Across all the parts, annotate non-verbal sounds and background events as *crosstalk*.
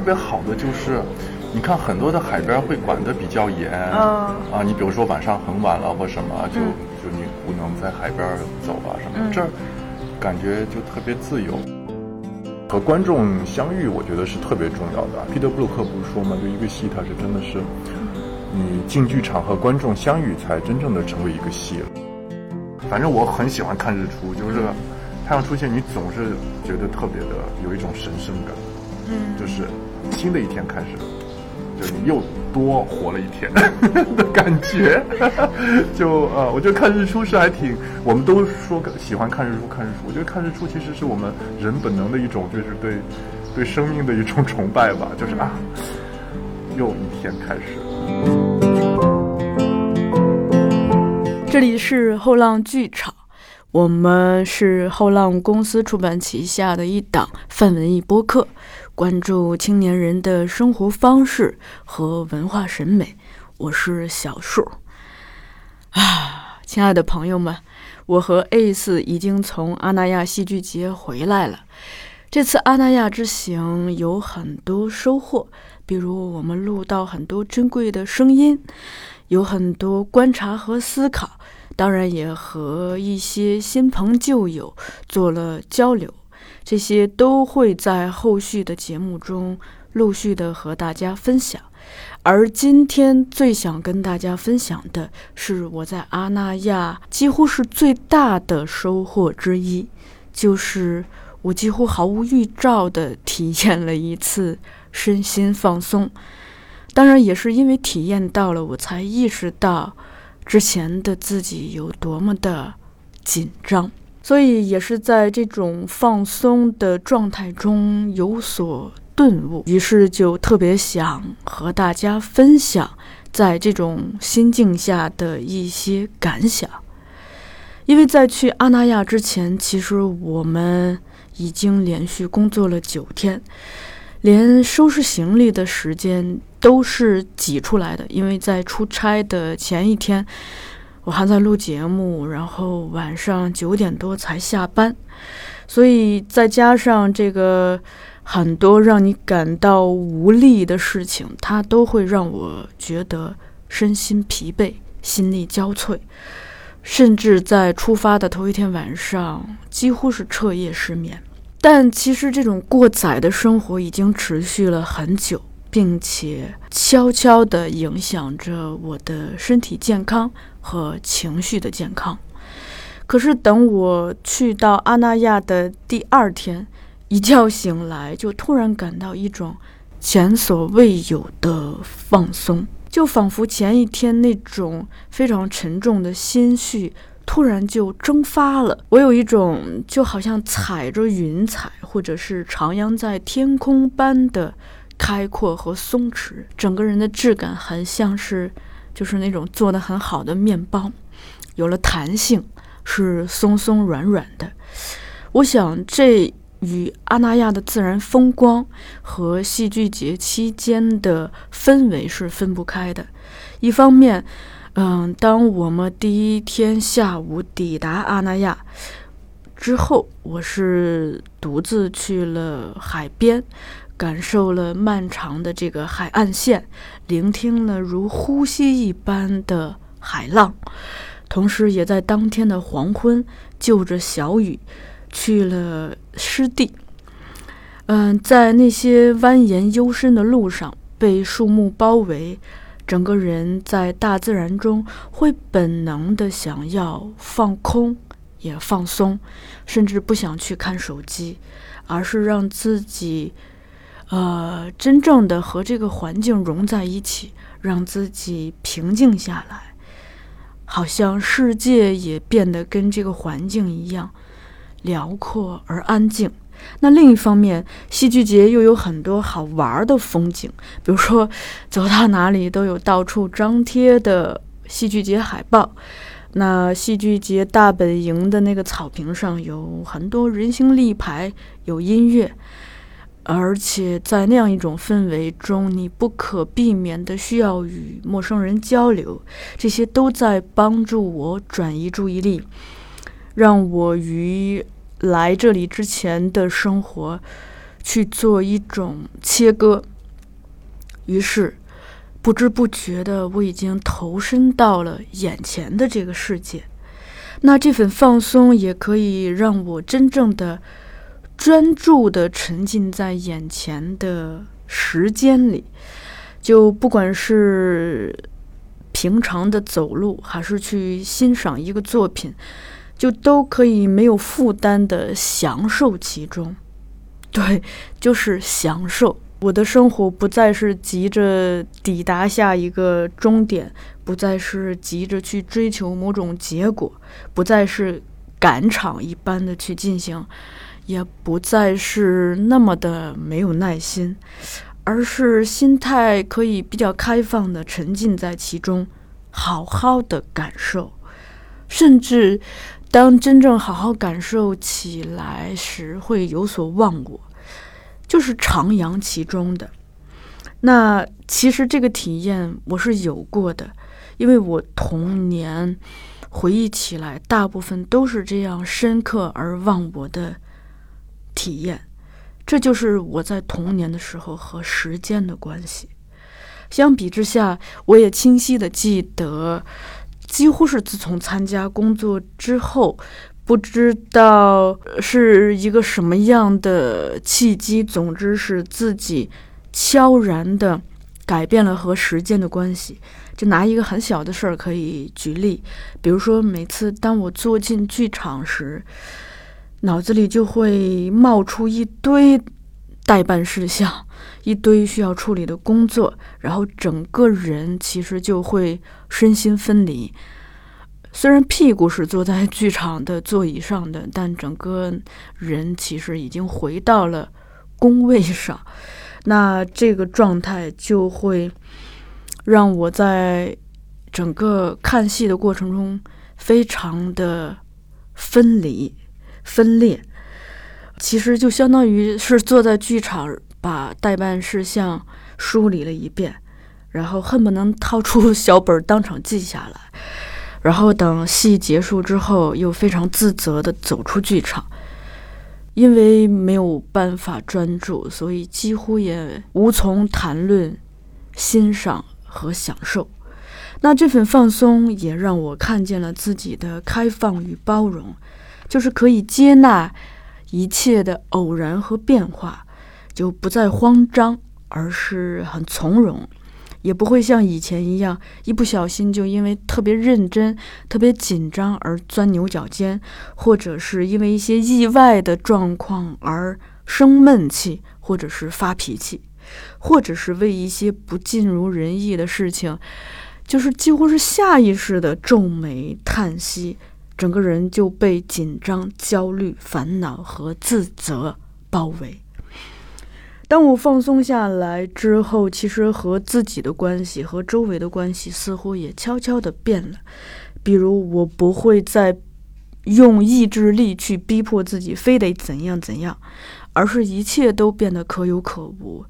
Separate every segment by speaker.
Speaker 1: 特别好的就是，你看很多的海边会管得比较严，啊，你比如说晚上很晚了或什么，就就你不能在海边走啊什么，这儿感觉就特别自由。和观众相遇，我觉得是特别重要的。彼得·布鲁克不是说吗？就一个戏，它是真的是你进剧场和观众相遇，才真正的成为一个戏了。反正我很喜欢看日出，就是太阳出现，你总是觉得特别的有一种神圣感。嗯，就是新的一天开始了，就你又多活了一天 *laughs* 的感觉。*laughs* 就呃，我觉得看日出是还挺，我们都说喜欢看日出，看日出。我觉得看日出其实是我们人本能的一种，就是对对生命的一种崇拜吧。就是啊，又一天开始。
Speaker 2: 这里是后浪剧场，我们是后浪公司出版旗下的一档泛文艺播客。关注青年人的生活方式和文化审美，我是小树。啊，亲爱的朋友们，我和 Ace 已经从阿那亚戏剧节回来了。这次阿那亚之行有很多收获，比如我们录到很多珍贵的声音，有很多观察和思考，当然也和一些新朋旧友做了交流。这些都会在后续的节目中陆续的和大家分享，而今天最想跟大家分享的是我在阿那亚几乎是最大的收获之一，就是我几乎毫无预兆的体验了一次身心放松。当然，也是因为体验到了，我才意识到之前的自己有多么的紧张。所以也是在这种放松的状态中有所顿悟，于是就特别想和大家分享在这种心境下的一些感想。因为在去阿那亚之前，其实我们已经连续工作了九天，连收拾行李的时间都是挤出来的。因为在出差的前一天。我还在录节目，然后晚上九点多才下班，所以再加上这个很多让你感到无力的事情，它都会让我觉得身心疲惫、心力交瘁，甚至在出发的头一天晚上几乎是彻夜失眠。但其实这种过载的生活已经持续了很久，并且悄悄地影响着我的身体健康。和情绪的健康。可是等我去到阿那亚的第二天，一觉醒来就突然感到一种前所未有的放松，就仿佛前一天那种非常沉重的心绪突然就蒸发了。我有一种就好像踩着云彩，或者是徜徉在天空般的开阔和松弛，整个人的质感很像是。就是那种做的很好的面包，有了弹性，是松松软软的。我想这与阿那亚的自然风光和戏剧节期间的氛围是分不开的。一方面，嗯，当我们第一天下午抵达阿那亚之后，我是独自去了海边。感受了漫长的这个海岸线，聆听了如呼吸一般的海浪，同时也在当天的黄昏，就着小雨去了湿地。嗯，在那些蜿蜒幽深的路上，被树木包围，整个人在大自然中会本能的想要放空，也放松，甚至不想去看手机，而是让自己。呃，真正的和这个环境融在一起，让自己平静下来，好像世界也变得跟这个环境一样辽阔而安静。那另一方面，戏剧节又有很多好玩的风景，比如说走到哪里都有到处张贴的戏剧节海报。那戏剧节大本营的那个草坪上有很多人形立牌，有音乐。而且在那样一种氛围中，你不可避免的需要与陌生人交流，这些都在帮助我转移注意力，让我与来这里之前的生活去做一种切割。于是，不知不觉的，我已经投身到了眼前的这个世界。那这份放松也可以让我真正的专注的沉浸在眼前的时间里。就不管是平常的走路，还是去欣赏一个作品，就都可以没有负担的享受其中。对，就是享受。我的生活不再是急着抵达下一个终点，不再是急着去追求某种结果，不再是赶场一般的去进行，也不再是那么的没有耐心，而是心态可以比较开放的沉浸在其中，好好的感受。甚至当真正好好感受起来时，会有所忘我。就是徜徉其中的，那其实这个体验我是有过的，因为我童年回忆起来，大部分都是这样深刻而忘我的体验。这就是我在童年的时候和时间的关系。相比之下，我也清晰的记得，几乎是自从参加工作之后。不知道是一个什么样的契机，总之是自己悄然的改变了和时间的关系。就拿一个很小的事儿可以举例，比如说每次当我坐进剧场时，脑子里就会冒出一堆代办事项，一堆需要处理的工作，然后整个人其实就会身心分离。虽然屁股是坐在剧场的座椅上的，但整个人其实已经回到了工位上。那这个状态就会让我在整个看戏的过程中非常的分离、分裂。其实就相当于是坐在剧场，把代办事项梳理了一遍，然后恨不能掏出小本当场记下来。然后等戏结束之后，又非常自责地走出剧场，因为没有办法专注，所以几乎也无从谈论、欣赏和享受。那这份放松也让我看见了自己的开放与包容，就是可以接纳一切的偶然和变化，就不再慌张，而是很从容。也不会像以前一样，一不小心就因为特别认真、特别紧张而钻牛角尖，或者是因为一些意外的状况而生闷气，或者是发脾气，或者是为一些不尽如人意的事情，就是几乎是下意识的皱眉叹息，整个人就被紧张、焦虑、烦恼和自责包围。当我放松下来之后，其实和自己的关系和周围的关系似乎也悄悄地变了。比如，我不会再用意志力去逼迫自己非得怎样怎样，而是一切都变得可有可无。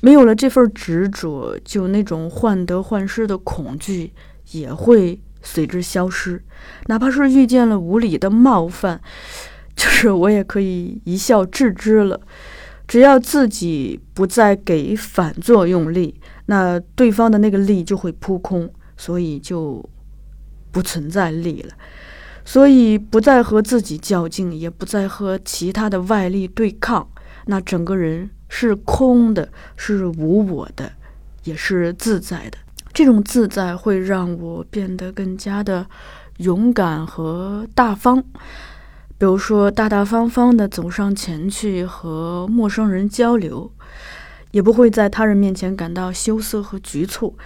Speaker 2: 没有了这份执着，就那种患得患失的恐惧也会随之消失。哪怕是遇见了无理的冒犯，就是我也可以一笑置之了。只要自己不再给反作用力，那对方的那个力就会扑空，所以就不存在力了。所以不再和自己较劲，也不再和其他的外力对抗，那整个人是空的，是无我的，也是自在的。这种自在会让我变得更加的勇敢和大方。比如说，大大方方地走上前去和陌生人交流，也不会在他人面前感到羞涩和局促，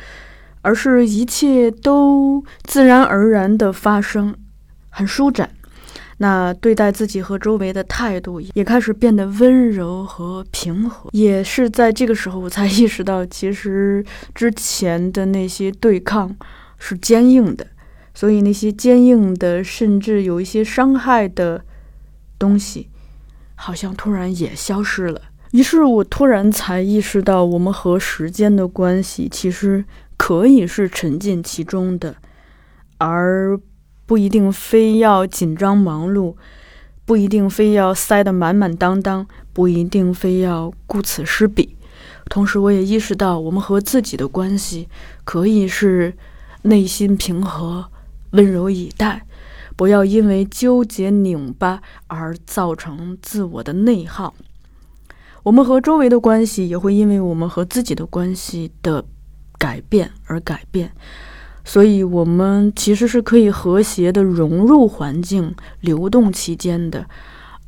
Speaker 2: 而是一切都自然而然的发生，很舒展。那对待自己和周围的态度也开始变得温柔和平和。也是在这个时候，我才意识到，其实之前的那些对抗是坚硬的。所以那些坚硬的，甚至有一些伤害的东西，好像突然也消失了。于是我突然才意识到，我们和时间的关系其实可以是沉浸其中的，而不一定非要紧张忙碌，不一定非要塞得满满当当，不一定非要顾此失彼。同时，我也意识到，我们和自己的关系可以是内心平和、温柔以待，不要因为纠结拧巴而造成自我的内耗。我们和周围的关系也会因为我们和自己的关系的改变而改变，所以，我们其实是可以和谐的融入环境、流动其间的，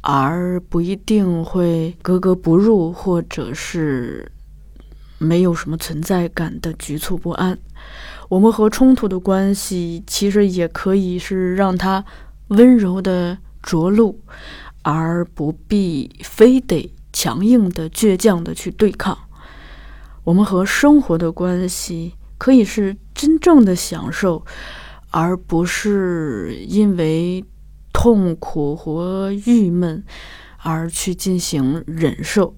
Speaker 2: 而不一定会格格不入，或者是。没有什么存在感的局促不安，我们和冲突的关系其实也可以是让它温柔的着陆，而不必非得强硬的、倔强的去对抗。我们和生活的关系可以是真正的享受，而不是因为痛苦和郁闷而去进行忍受。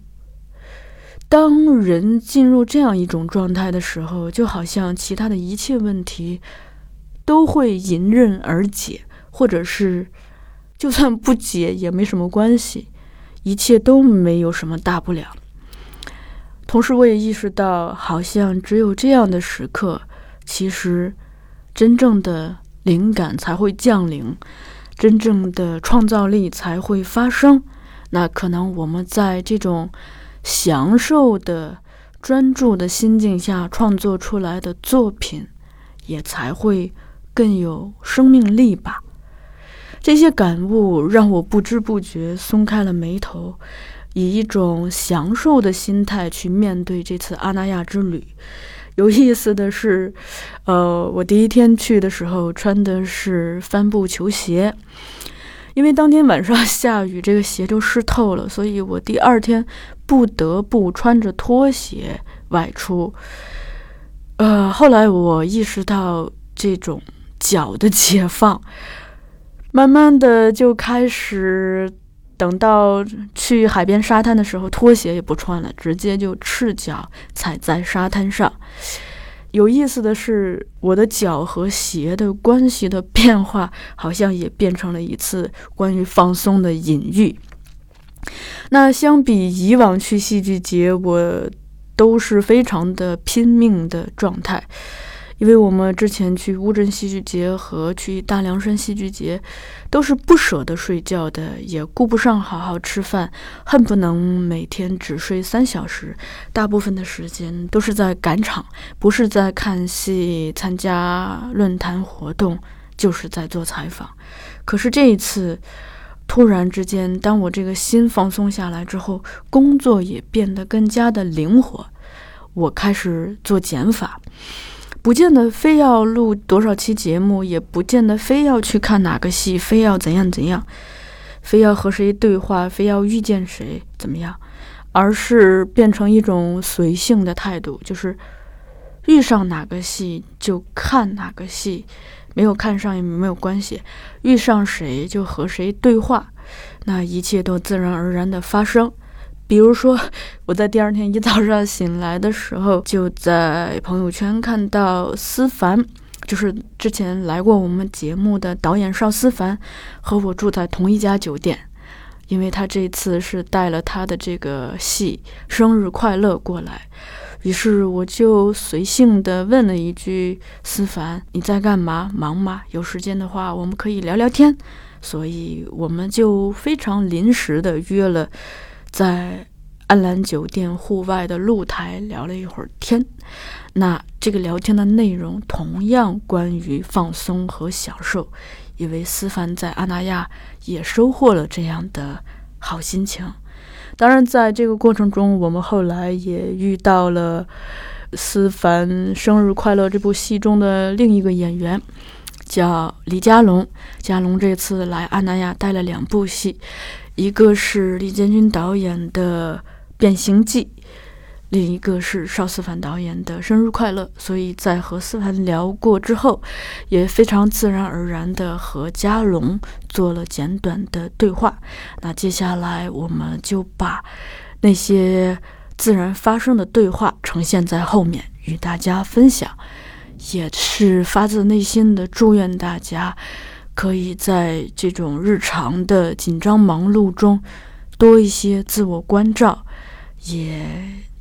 Speaker 2: 当人进入这样一种状态的时候，就好像其他的一切问题都会迎刃而解，或者是就算不解也没什么关系，一切都没有什么大不了。同时，我也意识到，好像只有这样的时刻，其实真正的灵感才会降临，真正的创造力才会发生。那可能我们在这种。享受的、专注的心境下创作出来的作品，也才会更有生命力吧。这些感悟让我不知不觉松开了眉头，以一种享受的心态去面对这次阿那亚之旅。有意思的是，呃，我第一天去的时候穿的是帆布球鞋。因为当天晚上下雨，这个鞋就湿透了，所以我第二天不得不穿着拖鞋外出。呃，后来我意识到这种脚的解放，慢慢的就开始等到去海边沙滩的时候，拖鞋也不穿了，直接就赤脚踩在沙滩上。有意思的是，我的脚和鞋的关系的变化，好像也变成了一次关于放松的隐喻。那相比以往去戏剧节，我都是非常的拼命的状态。因为我们之前去乌镇戏剧节和去大凉山戏剧节，都是不舍得睡觉的，也顾不上好好吃饭，恨不能每天只睡三小时，大部分的时间都是在赶场，不是在看戏、参加论坛活动，就是在做采访。可是这一次，突然之间，当我这个心放松下来之后，工作也变得更加的灵活，我开始做减法。不见得非要录多少期节目，也不见得非要去看哪个戏，非要怎样怎样，非要和谁对话，非要遇见谁怎么样，而是变成一种随性的态度，就是遇上哪个戏就看哪个戏，没有看上也没有关系，遇上谁就和谁对话，那一切都自然而然的发生。比如说，我在第二天一早上醒来的时候，就在朋友圈看到思凡，就是之前来过我们节目的导演邵思凡，和我住在同一家酒店，因为他这次是带了他的这个戏《生日快乐》过来，于是我就随性的问了一句：“思凡，你在干嘛？忙吗？有时间的话，我们可以聊聊天。”所以我们就非常临时的约了。在安澜酒店户外的露台聊了一会儿天，那这个聊天的内容同样关于放松和享受，因为思凡在阿那亚也收获了这样的好心情。当然，在这个过程中，我们后来也遇到了思凡《生日快乐》这部戏中的另一个演员，叫李佳龙。佳龙这次来阿那亚带了两部戏。一个是李建军导演的《变形记》，另一个是邵思凡导演的《生日快乐》。所以在和思凡聊过之后，也非常自然而然地和嘉龙做了简短的对话。那接下来我们就把那些自然发生的对话呈现在后面与大家分享，也是发自内心的祝愿大家。可以在这种日常的紧张忙碌中多一些自我关照，也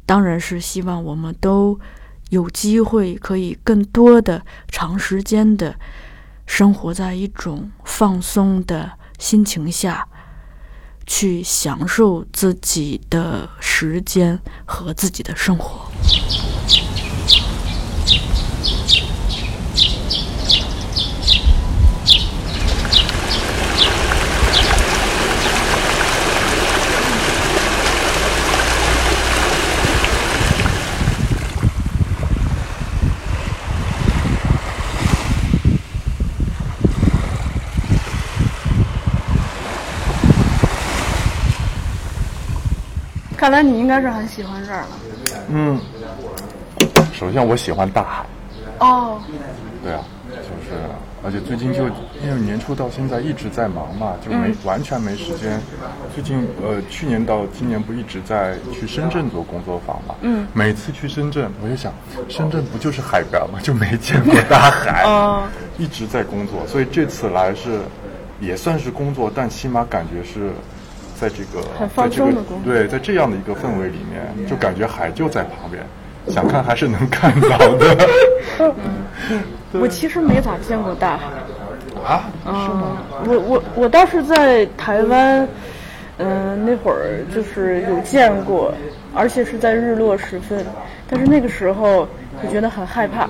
Speaker 2: 当然是希望我们都有机会可以更多的长时间的生活在一种放松的心情下，去享受自己的时间和自己的生活。看来你应该是很喜欢这儿了。
Speaker 1: 嗯，首先我喜欢大海。
Speaker 2: 哦。
Speaker 1: 对啊，就是，而且最近就因为年初到现在一直在忙嘛，就没完全没时间。最近呃，去年到今年不一直在去深圳做工作坊嘛？嗯。每次去深圳，我就想，深圳不就是海边吗？就没见过大海。*laughs*
Speaker 2: 哦。
Speaker 1: 一直在工作，所以这次来是也算是工作，但起码感觉是。在这个在这个对，在这样的一个氛围里面，就感觉海就在旁边，*laughs* 想看还是能看到的。*laughs*
Speaker 2: 我其实没咋见过大海
Speaker 1: 啊，是吗？
Speaker 2: 我我我倒是在台湾，嗯，那会儿就是有见过，而且是在日落时分，但是那个时候就觉得很害怕，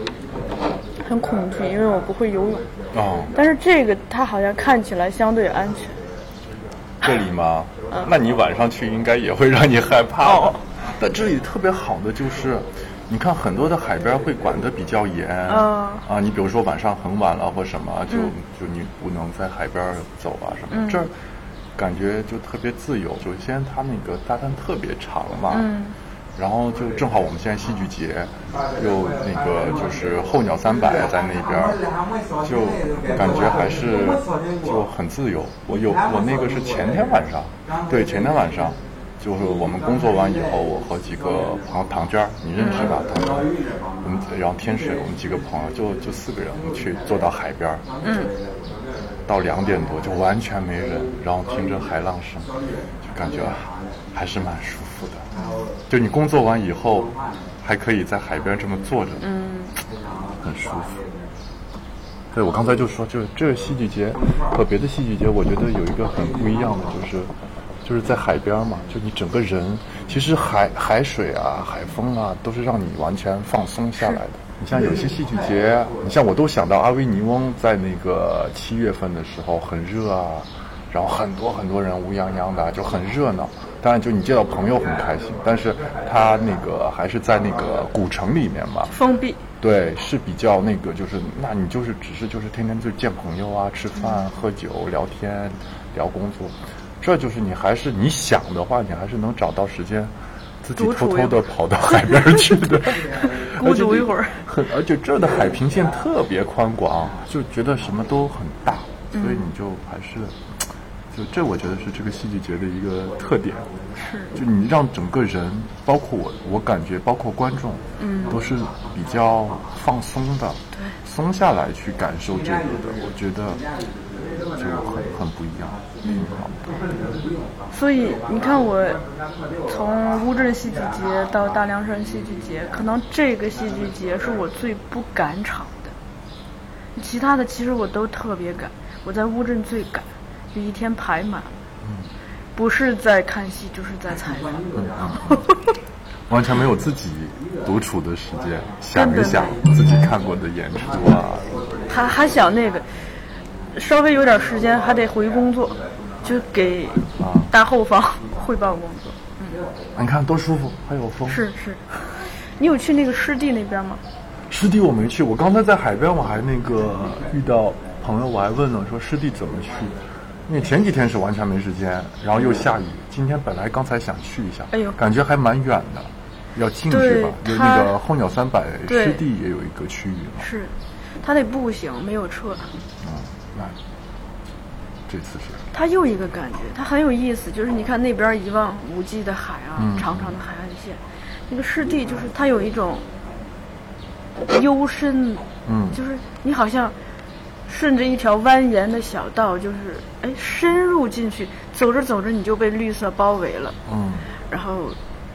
Speaker 2: 很恐惧，因为我不会游泳。
Speaker 1: 哦。
Speaker 2: 但是这个它好像看起来相对安全。
Speaker 1: 这里吗？那你晚上去应该也会让你害怕。哦但这里特别好的就是，你看很多的海边会管得比较严。啊，你比如说晚上很晚了或什么，就就你不能在海边走啊什么。这儿感觉就特别自由。首先，它那个沙滩特别长嘛。然后就正好我们现在戏剧节，又那个就是候鸟三百在那边，就感觉还是就很自由。我有我那个是前天晚上，对前天晚上，就是我们工作完以后，我和几个朋友唐娟你认识吧？唐娟，我们然后天水，我们几个朋友就就四个人，我们去坐到海边，嗯，到两点多就完全没人，然后听着海浪声，就感觉还是蛮舒服的。就你工作完以后，还可以在海边这么坐着，嗯，很舒服。对，我刚才就说，就这个戏剧节和别的戏剧节，我觉得有一个很不一样的，就是就是在海边嘛，就你整个人，其实海海水啊、海风啊，都是让你完全放松下来的。你像有些戏剧节，你像我都想到阿维尼翁在那个七月份的时候很热啊，然后很多很多人乌泱泱的，就很热闹。当然，就你见到朋友很开心，但是他那个还是在那个古城里面嘛，
Speaker 2: 封闭。
Speaker 1: 对，是比较那个，就是那你就是只是就是天天就见朋友啊，吃饭、喝酒、聊天、聊工作，这就是你还是你想的话，你还是能找到时间，自己偷偷的跑到 *laughs* 海边去的，*laughs*
Speaker 2: 孤独一会儿。
Speaker 1: 很，而且这儿的海平线特别宽广，就觉得什么都很大，所以你就还是。就这，我觉得是这个戏剧节的一个特点。
Speaker 2: 是，
Speaker 1: 就你让整个人，包括我，我感觉包括观众，嗯，都是比较放松的，
Speaker 2: 对，
Speaker 1: 松下来去感受这个的，我觉得就很很不一样，挺好。
Speaker 2: 所以你看，我从乌镇戏剧节到大凉山戏剧节，可能这个戏剧节是我最不赶场的，其他的其实我都特别赶，我在乌镇最赶。就一天排满，不是在看戏，就是在采访，
Speaker 1: 完全没有自己独处的时间，想一想自己看过的演出啊。
Speaker 2: 还还想那个，稍微有点时间还得回工作，就给大后方汇报工作。嗯，
Speaker 1: 你看多舒服，还有风。
Speaker 2: 是是，你有去那个湿地那边吗？
Speaker 1: 湿地我没去，我刚才在海边，我还那个遇到朋友，我还问了，说湿地怎么去。因为前几天是完全没时间，然后又下雨。今天本来刚才想去一下，
Speaker 2: 哎呦，
Speaker 1: 感觉还蛮远的，要进去吧？有那个候鸟三百湿地也有一个区域嘛。
Speaker 2: 是，他得步行，没有车。
Speaker 1: 嗯，那这次是。
Speaker 2: 他又一个感觉，他很有意思，就是你看那边一望无际的海啊，长长的海岸线，那个湿地就是它有一种幽深，嗯，就是你好像。顺着一条蜿蜒的小道，就是哎深入进去，走着走着你就被绿色包围了。嗯，然后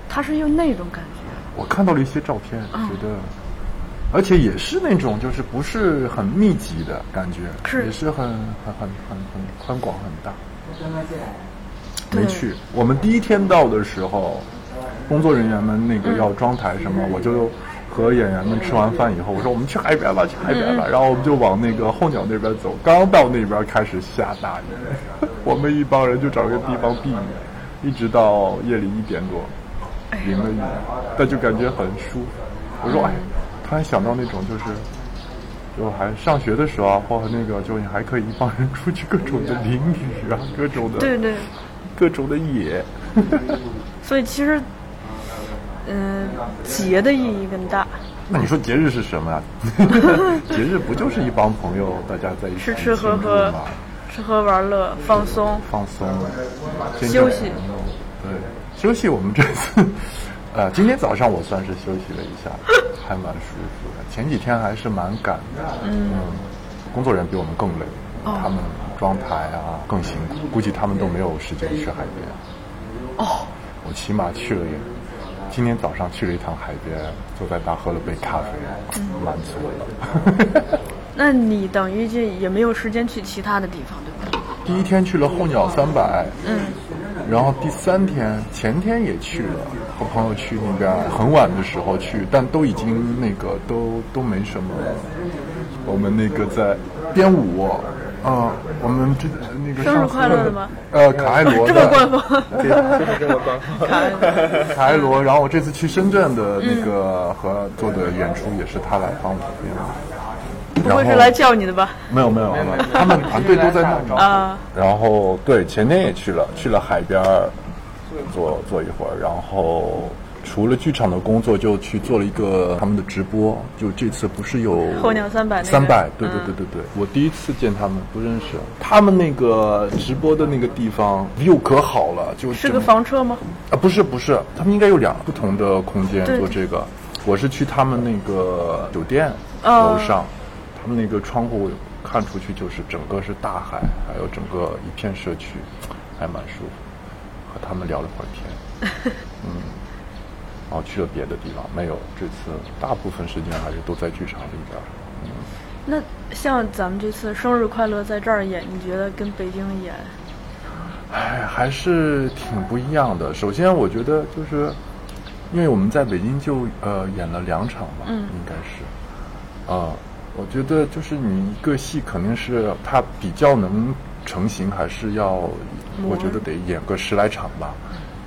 Speaker 2: 它是用那种感觉。
Speaker 1: 我看到了一些照片，觉得，而且也是那种就是不是很密集的感觉，
Speaker 2: 是
Speaker 1: 也是很很很很很宽广很大。没去，我们第一天到的时候，工作人员们那个要装台什么，我就。和演员们吃完饭以后，我说我们去海边吧，去海边吧。然后我们就往那个候鸟那边走。刚到那边开始下大雨，*laughs* 我们一帮人就找个地方避雨，一直到夜里一点多，淋了雨，但就感觉很舒服。我说哎，突然想到那种就是，就还上学的时候，或者那个就你还可以一帮人出去各种的淋雨啊，各种的
Speaker 2: 对对，
Speaker 1: 各种的野。*laughs*
Speaker 2: 所以其实。嗯，节的意义更大。
Speaker 1: 那你说节日是什么呀？*laughs* 节日不就是一帮朋友大家在一起
Speaker 2: 吃吃喝喝吃喝玩乐放松
Speaker 1: 放松
Speaker 2: 休息。
Speaker 1: 对，休息。我们这次，*laughs* 呃，今天早上我算是休息了一下，*laughs* 还蛮舒服的。前几天还是蛮赶的，嗯，工作人员比我们更累，他们装台啊更辛苦，估计他们都没有时间去海边。
Speaker 2: 哦，
Speaker 1: 我起码去了一。今天早上去了一趟海边，坐在那喝了杯咖啡，满足了。
Speaker 2: 那你等于就也没有时间去其他的地方，对吧？
Speaker 1: 第一天去了候鸟三百，嗯，然后第三天前天也去了，和朋友去那边，很晚的时候去，但都已经那个都都没什么。我们那个在编舞。啊，我们这那个
Speaker 2: 生日快乐的吗？
Speaker 1: 呃，卡埃罗 *laughs*
Speaker 2: 这么官方，
Speaker 1: 对，这么官方。卡 *laughs* 埃卡埃罗，然后我这次去深圳的那个合作的演出也是他来帮我
Speaker 2: 编。不会是来叫你的吧？
Speaker 1: 没有没有没有，他们团队都在那啊。然后对，前天也去了，去了海边坐坐一会儿，然后。除了剧场的工作，就去做了一个他们的直播。就这次不是有
Speaker 2: 候鸟三百
Speaker 1: 三百，对对对对对。我第一次见他们，不认识。他们那个直播的那个地方 view 可好了，就
Speaker 2: 是个房车吗？
Speaker 1: 啊，不是不是，他们应该有两个不同的空间做这个。我是去他们那个酒店楼上，他们那个窗户看出去就是整个是大海，还有整个一片社区，还蛮舒服。和他们聊了会儿天，*laughs* 嗯。然后去了别的地方，没有。这次大部分时间还是都在剧场里边。嗯，
Speaker 2: 那像咱们这次生日快乐在这儿演，你觉得跟北京演？
Speaker 1: 哎，还是挺不一样的。首先，我觉得就是，因为我们在北京就呃演了两场吧，嗯，应该是。啊，我觉得就是你一个戏肯定是它比较能成型，还是要，我觉得得演个十来场吧。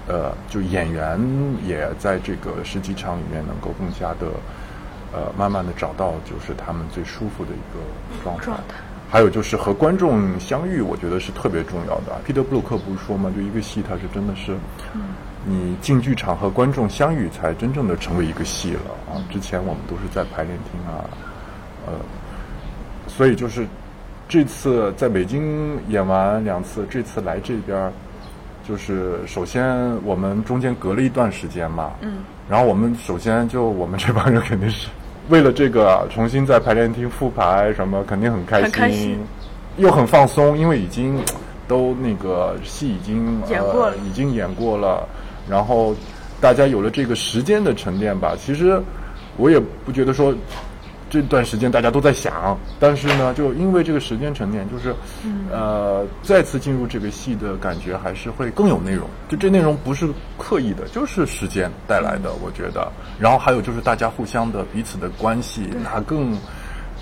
Speaker 1: 呃，就演员也在这个十几场里面能够更加的，呃，慢慢的找到就是他们最舒服的一个状态。还有就是和观众相遇，我觉得是特别重要的。彼得·布鲁克不是说吗？就一个戏，它是真的是，你进剧场和观众相遇，才真正的成为一个戏了啊！之前我们都是在排练厅啊，呃，所以就是这次在北京演完两次，这次来这边。就是首先我们中间隔了一段时间嘛，嗯，然后我们首先就我们这帮人肯定是为了这个重新在排练厅复排什么，肯定很开心，又很放松，因为已经都那个戏已经
Speaker 2: 演过了，
Speaker 1: 已经演过了，然后大家有了这个时间的沉淀吧。其实我也不觉得说。这段时间大家都在想，但是呢，就因为这个时间沉淀，就是，呃，再次进入这个戏的感觉还是会更有内容。就这内容不是刻意的，就是时间带来的，我觉得。然后还有就是大家互相的彼此的关系，那更，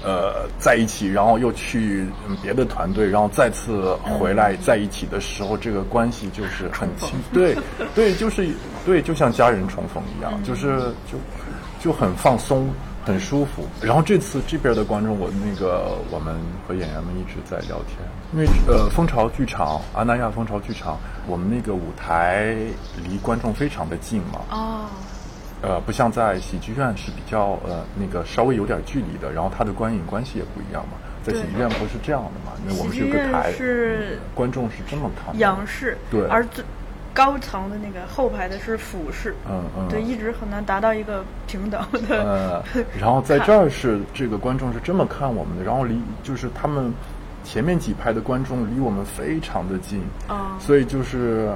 Speaker 1: 呃，在一起，然后又去别的团队，然后再次回来在一起的时候，这个关系就是很亲。对，*laughs* 对，就是对，就像家人重逢一样，就是就就很放松。很舒服。然后这次这边的观众，我那个我们和演员们一直在聊天，因为呃，蜂巢剧场，阿那亚蜂巢剧场，我们那个舞台离观众非常的近嘛。哦。呃，不像在喜剧院是比较呃那个稍微有点距离的，然后它的观影关系也不一样嘛。在喜剧院不是这样的嘛？因为我们是个台，
Speaker 2: 是
Speaker 1: 观众是这么看。
Speaker 2: 仰视。
Speaker 1: 对。
Speaker 2: 而这高层的那个后排的是俯视，
Speaker 1: 嗯嗯，
Speaker 2: 对，一直很难达到一个平等的。
Speaker 1: 呃，*laughs* 然后在这儿是这个观众是这么看我们的，然后离就是他们前面几排的观众离我们非常的近，
Speaker 2: 啊，
Speaker 1: 所以就是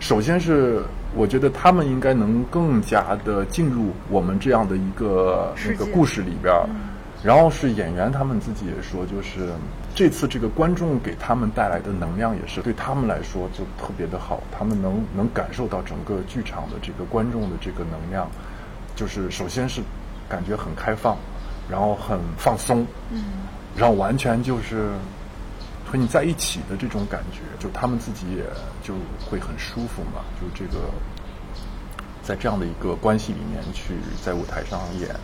Speaker 1: 首先是我觉得他们应该能更加的进入我们这样的一个那个故事里边儿。然后是演员，他们自己也说，就是这次这个观众给他们带来的能量，也是对他们来说就特别的好。他们能能感受到整个剧场的这个观众的这个能量，就是首先是感觉很开放，然后很放松，
Speaker 2: 嗯，
Speaker 1: 然后完全就是和你在一起的这种感觉，就他们自己也就会很舒服嘛。就这个在这样的一个关系里面去在舞台上演。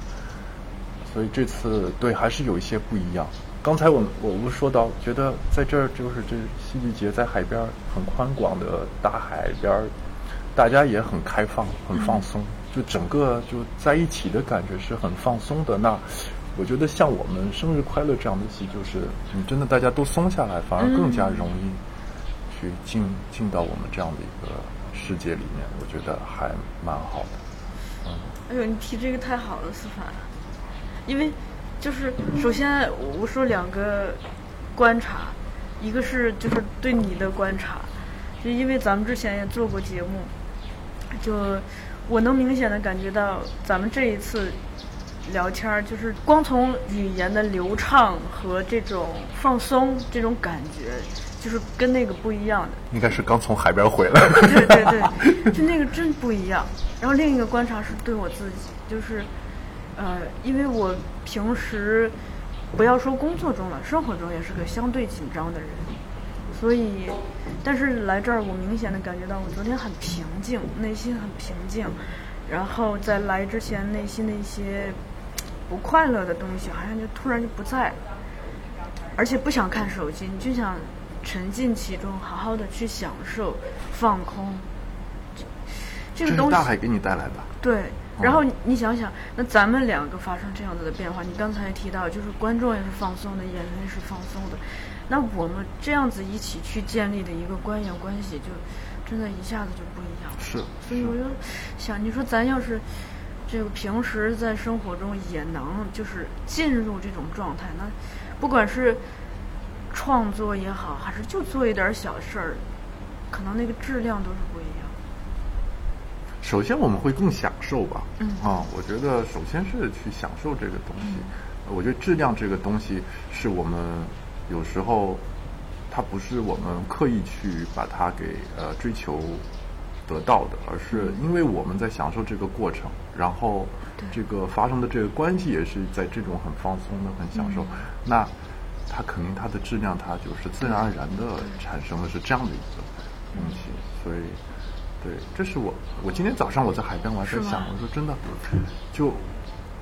Speaker 1: 所以这次对还是有一些不一样。刚才我我们说到，觉得在这儿就是这戏剧节在海边很宽广的大海边，大家也很开放、很放松，就整个就在一起的感觉是很放松的。那我觉得像我们生日快乐这样的戏，就是你真的大家都松下来，反而更加容易去进进到我们这样的一个世界里面。我觉得还蛮好的。
Speaker 2: 嗯。哎呦，你提这个太好了，思凡。因为，就是首先我说两个观察，一个是就是对你的观察，就因为咱们之前也做过节目，就我能明显的感觉到咱们这一次聊天儿，就是光从语言的流畅和这种放松这种感觉，就是跟那个不一样的。
Speaker 1: 应该是刚从海边回来。
Speaker 2: 对对对，就那个真不一样。然后另一个观察是对我自己，就是。呃，因为我平时不要说工作中了，生活中也是个相对紧张的人，所以，但是来这儿我明显的感觉到我昨天很平静，内心很平静，然后在来之前内心的一些不快乐的东西好像就突然就不在了，而且不想看手机，你就想沉浸其中，好好的去享受放空。
Speaker 1: 这个东西大海给你带来的。
Speaker 2: 对。然后你想想，那咱们两个发生这样子的变化，你刚才提到就是观众也是放松的，演员也是放松的，那我们这样子一起去建立的一个观演关系，就真的一下子就不一样了。
Speaker 1: 是。
Speaker 2: 所以我就想，你说咱要是这个平时在生活中也能就是进入这种状态，那不管是创作也好，还是就做一点小事儿，可能那个质量都是不一样。
Speaker 1: 首先我们会更享受吧，
Speaker 2: 嗯
Speaker 1: 啊，我觉得首先是去享受这个东西。我觉得质量这个东西是我们有时候它不是我们刻意去把它给呃追求得到的，而是因为我们在享受这个过程，然后这个发生的这个关系也是在这种很放松的、很享受，那它肯定它的质量它就是自然而然的产生的是这样的一个东西，所以。对，这是我，我今天早上我在海边，我还在想，我说真的，就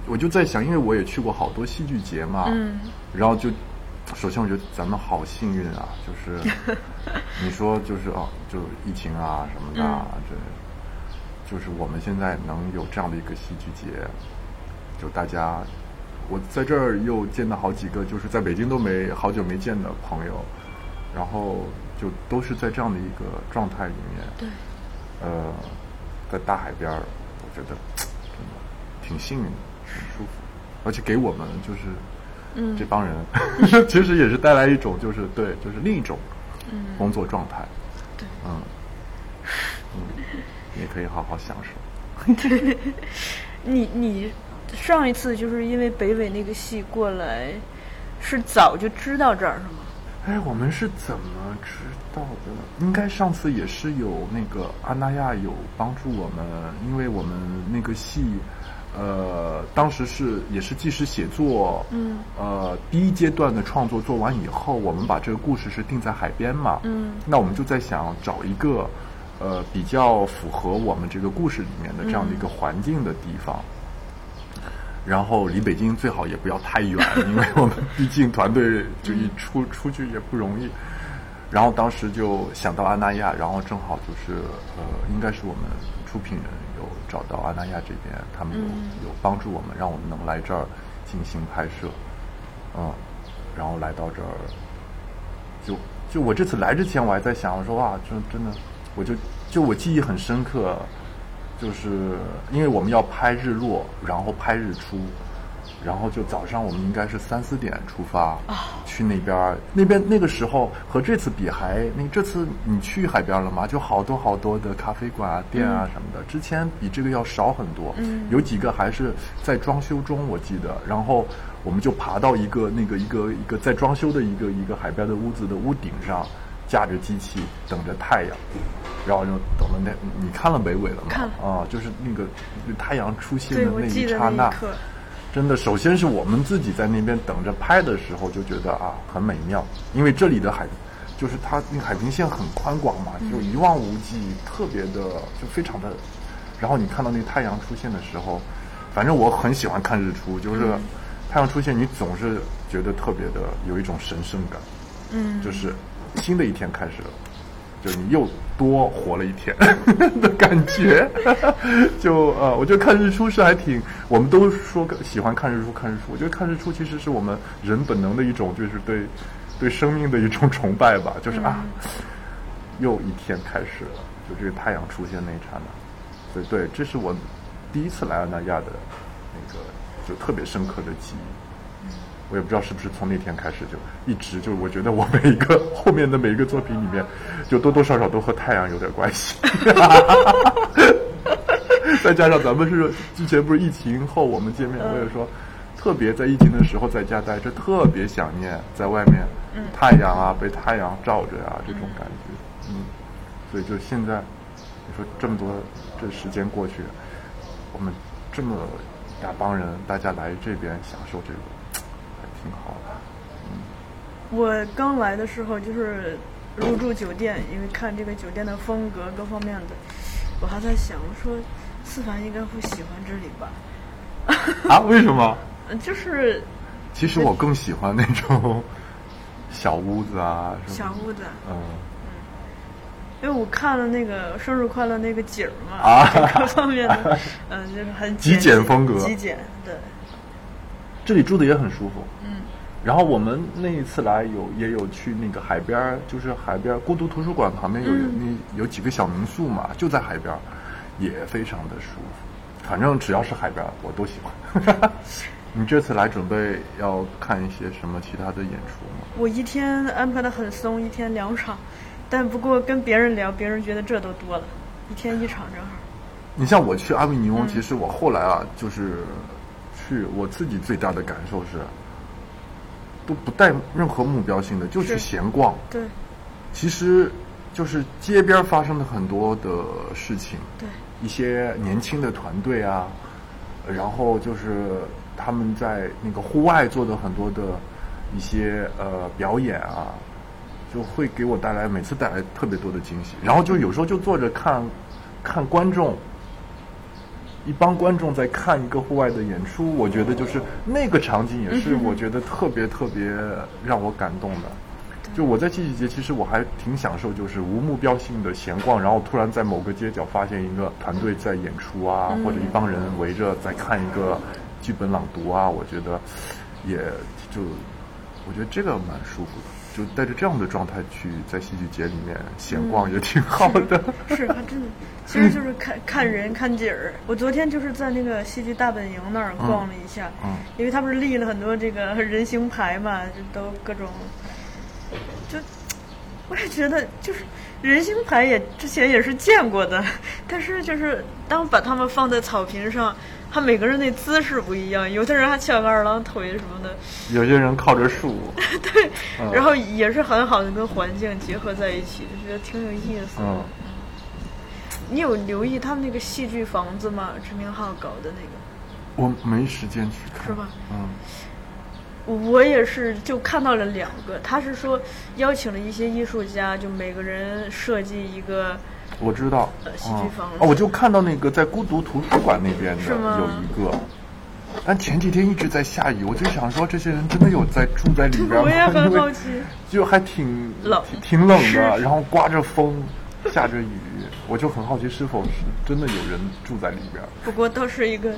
Speaker 1: 我就在想，因为我也去过好多戏剧节嘛，
Speaker 2: 嗯，
Speaker 1: 然后就首先我觉得咱们好幸运啊，就是 *laughs* 你说就是哦，就疫情啊什么的，这就是我们现在能有这样的一个戏剧节，就大家我在这儿又见到好几个，就是在北京都没好久没见的朋友，然后就都是在这样的一个状态里面，
Speaker 2: 对。
Speaker 1: 呃，在大海边儿，我觉得真的挺幸运的，很舒服，而且给我们就是，
Speaker 2: 嗯，
Speaker 1: 这帮人 *laughs* 其实也是带来一种就是对，就是另一种工作状态，
Speaker 2: 对，
Speaker 1: 嗯，嗯，也可以好好享受。*laughs*
Speaker 2: 对，你你上一次就是因为北纬那个戏过来，是早就知道这儿是吗？
Speaker 1: 哎，我们是怎么知道的？应该上次也是有那个安娜亚有帮助我们，因为我们那个戏，呃，当时是也是纪实写作，
Speaker 2: 嗯，
Speaker 1: 呃，第一阶段的创作做完以后，我们把这个故事是定在海边嘛，
Speaker 2: 嗯，
Speaker 1: 那我们就在想找一个，呃，比较符合我们这个故事里面的这样的一个环境的地方。然后离北京最好也不要太远，*laughs* 因为我们毕竟团队就一出出去也不容易。然后当时就想到阿那亚，然后正好就是呃，应该是我们出品人有找到阿那亚这边，他们有有帮助我们，让我们能来这儿进行拍摄。嗯，然后来到这儿，就就我这次来之前我还在想，我说哇，真真的，我就就我记忆很深刻，就是因为我们要拍日落，然后拍日出。然后就早上，我们应该是三四点出发，去那边。那边那个时候和这次比还，那这次你去海边了吗？就好多好多的咖啡馆啊、店啊什么的。之前比这个要少很多，有几个还是在装修中，我记得。然后我们就爬到一个那个一个一个在装修的一个一个海边的屋子的屋顶上，架着机器等着太阳，然后就等了那，你看了北纬了吗？
Speaker 2: 看
Speaker 1: 啊，就是那个太阳出现的那一刹那。
Speaker 2: 刻。
Speaker 1: 真的，首先是我们自己在那边等着拍的时候，就觉得啊很美妙，因为这里的海，就是它那海平线很宽广嘛，就一望无际，特别的就非常的。然后你看到那太阳出现的时候，反正我很喜欢看日出，就是太阳出现，你总是觉得特别的有一种神圣感，
Speaker 2: 嗯，
Speaker 1: 就是新的一天开始了。就你又多活了一天 *laughs* 的感觉，就呃，我觉得看日出是还挺，我们都说喜欢看日出，看日出。我觉得看日出其实是我们人本能的一种，就是对对生命的一种崇拜吧。就是啊，又一天开始了，就这个太阳出现那一刹那，所以对，这是我第一次来安那亚的那个就特别深刻的记忆。我也不知道是不是从那天开始就一直就，我觉得我每一个后面的每一个作品里面，就多多少少都和太阳有点关系。*laughs* 再加上咱们是之前不是疫情后我们见面，我也说特别在疫情的时候在家待着，特别想念在外面太阳啊，被太阳照着啊这种感觉。嗯，所以就现在你说这么多这时间过去，我们这么大帮人大家来这边享受这个。挺好的，嗯。
Speaker 2: 我刚来的时候就是入住酒店，因为看这个酒店的风格各方面的，我还在想，我说思凡应该会喜欢这里吧？
Speaker 1: 啊？为什么？*laughs*
Speaker 2: 就是，
Speaker 1: 其实我更喜欢那种小屋子啊，
Speaker 2: 小屋子，
Speaker 1: 嗯
Speaker 2: 嗯，因为我看了那个生日快乐那个景嘛，啊，*laughs* 各方面的，*laughs* 嗯，就是很
Speaker 1: 极简风格，
Speaker 2: 极简，对。
Speaker 1: 这里住的也很舒服，嗯，然后我们那一次来有也有去那个海边，就是海边孤独图书馆旁边有那有几个小民宿嘛，就在海边，也非常的舒服。反正只要是海边，我都喜欢。*laughs* 你这次来准备要看一些什么其他的演出吗？
Speaker 2: 我一天安排的很松，一天两场，但不过跟别人聊，别人觉得这都多了，一天一场正好。
Speaker 1: 你像我去阿维尼翁，其实我后来啊，就是。去我自己最大的感受是，都不带任何目标性的，就去闲逛。
Speaker 2: 对，
Speaker 1: 其实就是街边发生的很多的事情。
Speaker 2: 对，
Speaker 1: 一些年轻的团队啊，然后就是他们在那个户外做的很多的一些呃表演啊，就会给我带来每次带来特别多的惊喜。然后就有时候就坐着看，看观众。一帮观众在看一个户外的演出，我觉得就是那个场景也是我觉得特别特别让我感动的。就我在戏剧节，其实我还挺享受，就是无目标性的闲逛，然后突然在某个街角发现一个团队在演出啊，或者一帮人围着在看一个剧本朗读啊，我觉得也就我觉得这个蛮舒服的。就带着这样的状态去在戏剧节里面闲逛也挺好的。
Speaker 2: 是，他真的，其实就是 *laughs* 看看人看景儿。我昨天就是在那个戏剧大本营那儿逛了一下，嗯，因为他不是立了很多这个人形牌嘛，就都各种，就我也觉得就是人形牌也之前也是见过的，但是就是当把他们放在草坪上。他每个人那姿势不一样，有的人还翘个二郎腿什么的，
Speaker 1: 有些人靠着树，*laughs*
Speaker 2: 对，然后也是很好的跟环境结合在一起，就觉得挺有意思的。你有留意他们那个戏剧房子吗？陈明浩搞的那个，
Speaker 1: 我没时间去看，
Speaker 2: 是吧？嗯，我也是就看到了两个，他是说邀请了一些艺术家，就每个人设计一个。
Speaker 1: 我知道，
Speaker 2: 戏剧房
Speaker 1: 哦，我就看到那个在孤独图书馆那边的有一个，但前几天一直在下雨，我就想说这些人真的有在住在里边吗？
Speaker 2: 我也很好奇，
Speaker 1: 就还挺
Speaker 2: 冷，
Speaker 1: 挺冷的，然后刮着风，下着雨，我就很好奇是否是真的有人住在里边。
Speaker 2: 不过倒是一个，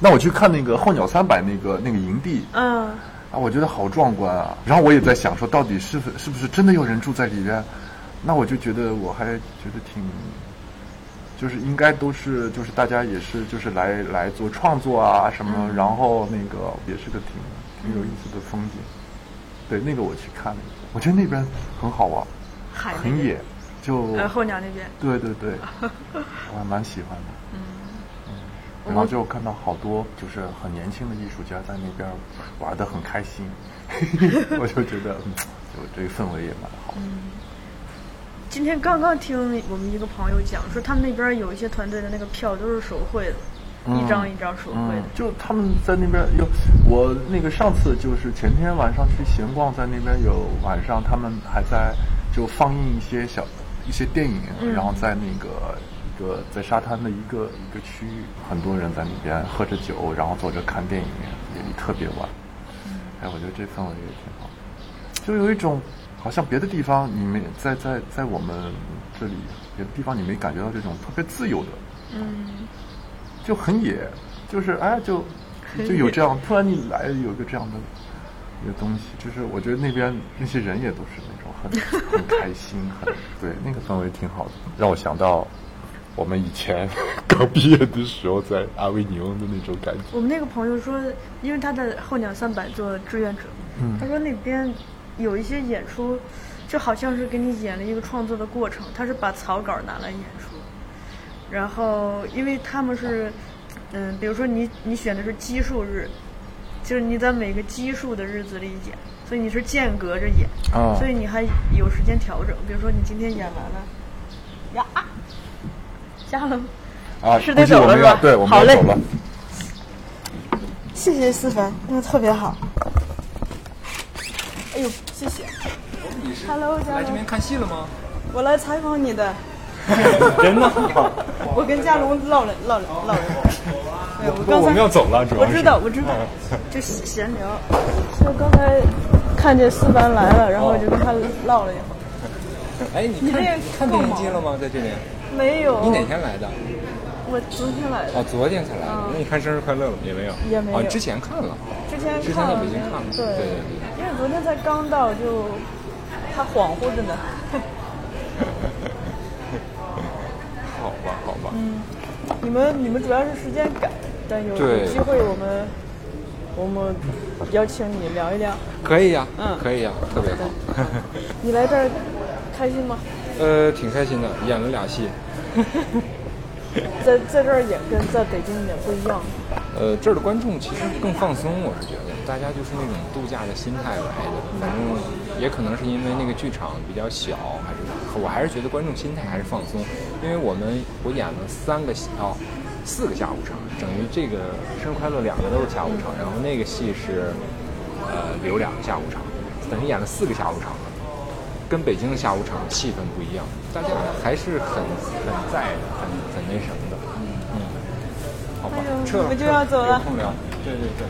Speaker 1: 那我去看那个候鸟三百那个那个营地，
Speaker 2: 嗯，
Speaker 1: 啊，我觉得好壮观啊！然后我也在想说，到底是是不是真的有人住在里边？那我就觉得我还觉得挺就是应该都是就是大家也是就是来来做创作啊什么，然后那个也是个挺挺有意思的风景。对，那个我去看了，我觉得那边很好玩，很野，就
Speaker 2: 后娘那边。
Speaker 1: 对对对，*laughs* 我还蛮喜欢的。然后就看到好多就是很年轻的艺术家在那边玩的很开心，*laughs* 我就觉得就这个氛围也蛮好。嗯。
Speaker 2: 今天刚刚听我们一个朋友讲，说他们那边有一些团队的那个票都是手绘的，一张一张手绘的。
Speaker 1: 就他们在那边有，我那个上次就是前天晚上去闲逛，在那边有晚上他们还在就放映一些小一些电影，然后在那个一个在沙滩的一个一个区域，很多人在那边喝着酒，然后坐着看电影，也特别晚。哎，我觉得这氛围也挺好，就有一种。好像别的地方你没在在在我们这里别的地方你没感觉到这种特别自由的，嗯，就很野，就是哎就就有这样突然你来有一个这样的一个东西，就是我觉得那边那些人也都是那种很 *laughs* 很开心，很对那个氛围挺好的，让我想到我们以前 *laughs* 刚毕业的时候在阿维尼翁的那种感觉。
Speaker 2: 我们那个朋友说，因为他在候鸟三百做志愿者，嗯，他说那边。有一些演出，就好像是给你演了一个创作的过程。他是把草稿拿来演出，然后因为他们是，嗯，比如说你你选的是奇数日，就是你在每个奇数的日子里演，所以你是间隔着演，所以你还有时间调整。比如说你今天演完了，呀，下了，
Speaker 1: 啊，
Speaker 2: 是得走了是吧？
Speaker 1: 对，我们要走了。
Speaker 2: 谢谢思凡，那个特别好。哎呦，谢谢。Hello，
Speaker 3: 来这边看戏了吗？
Speaker 2: 我来采访你的。*laughs*
Speaker 3: 真的？*laughs*
Speaker 2: 我跟嘉龙唠了唠了唠了。
Speaker 3: 哎，我刚才我们要走了，主要
Speaker 2: 我知道，我知道，就闲聊。就刚才看见思凡来了，然后我就跟他唠了一会儿。
Speaker 3: 哎，你看看电视机了吗？在这里？
Speaker 2: 没有。
Speaker 3: 你哪天来的？
Speaker 2: 我昨天来的。哦，
Speaker 3: 昨天才来的。那你看生日快乐了也没有？
Speaker 2: 也没有。
Speaker 3: 之前看了。
Speaker 2: 之前
Speaker 3: 之前在北京看了。对对对。
Speaker 2: 昨天才刚到，就还恍惚着呢。*laughs*
Speaker 3: 好吧，好吧。
Speaker 2: 嗯，你们你们主要是时间赶，但有机会我们我们邀请你聊一聊。
Speaker 3: 可以呀，嗯，可以呀，特别好。
Speaker 2: 你来这儿开心吗？*laughs*
Speaker 3: 呃，挺开心的，演了俩戏。*laughs*
Speaker 2: 在在这儿演跟在北京演不一样。
Speaker 3: 呃，这儿的观众其实更放松，我是觉得，大家就是那种度假的心态来的。反正也可能是因为那个剧场比较小，还是我还是觉得观众心态还是放松。因为我们我演了三个哦，四个下午场，等于这个生日快乐两个都是下午场，然后那个戏是呃留两个下午场，等于演了四个下午场了。跟北京的下午场气氛不一样，大家还是很很在的，很很那什么的。嗯嗯，好吧，撤了，
Speaker 2: 我就要走了。
Speaker 3: 空聊，对对对。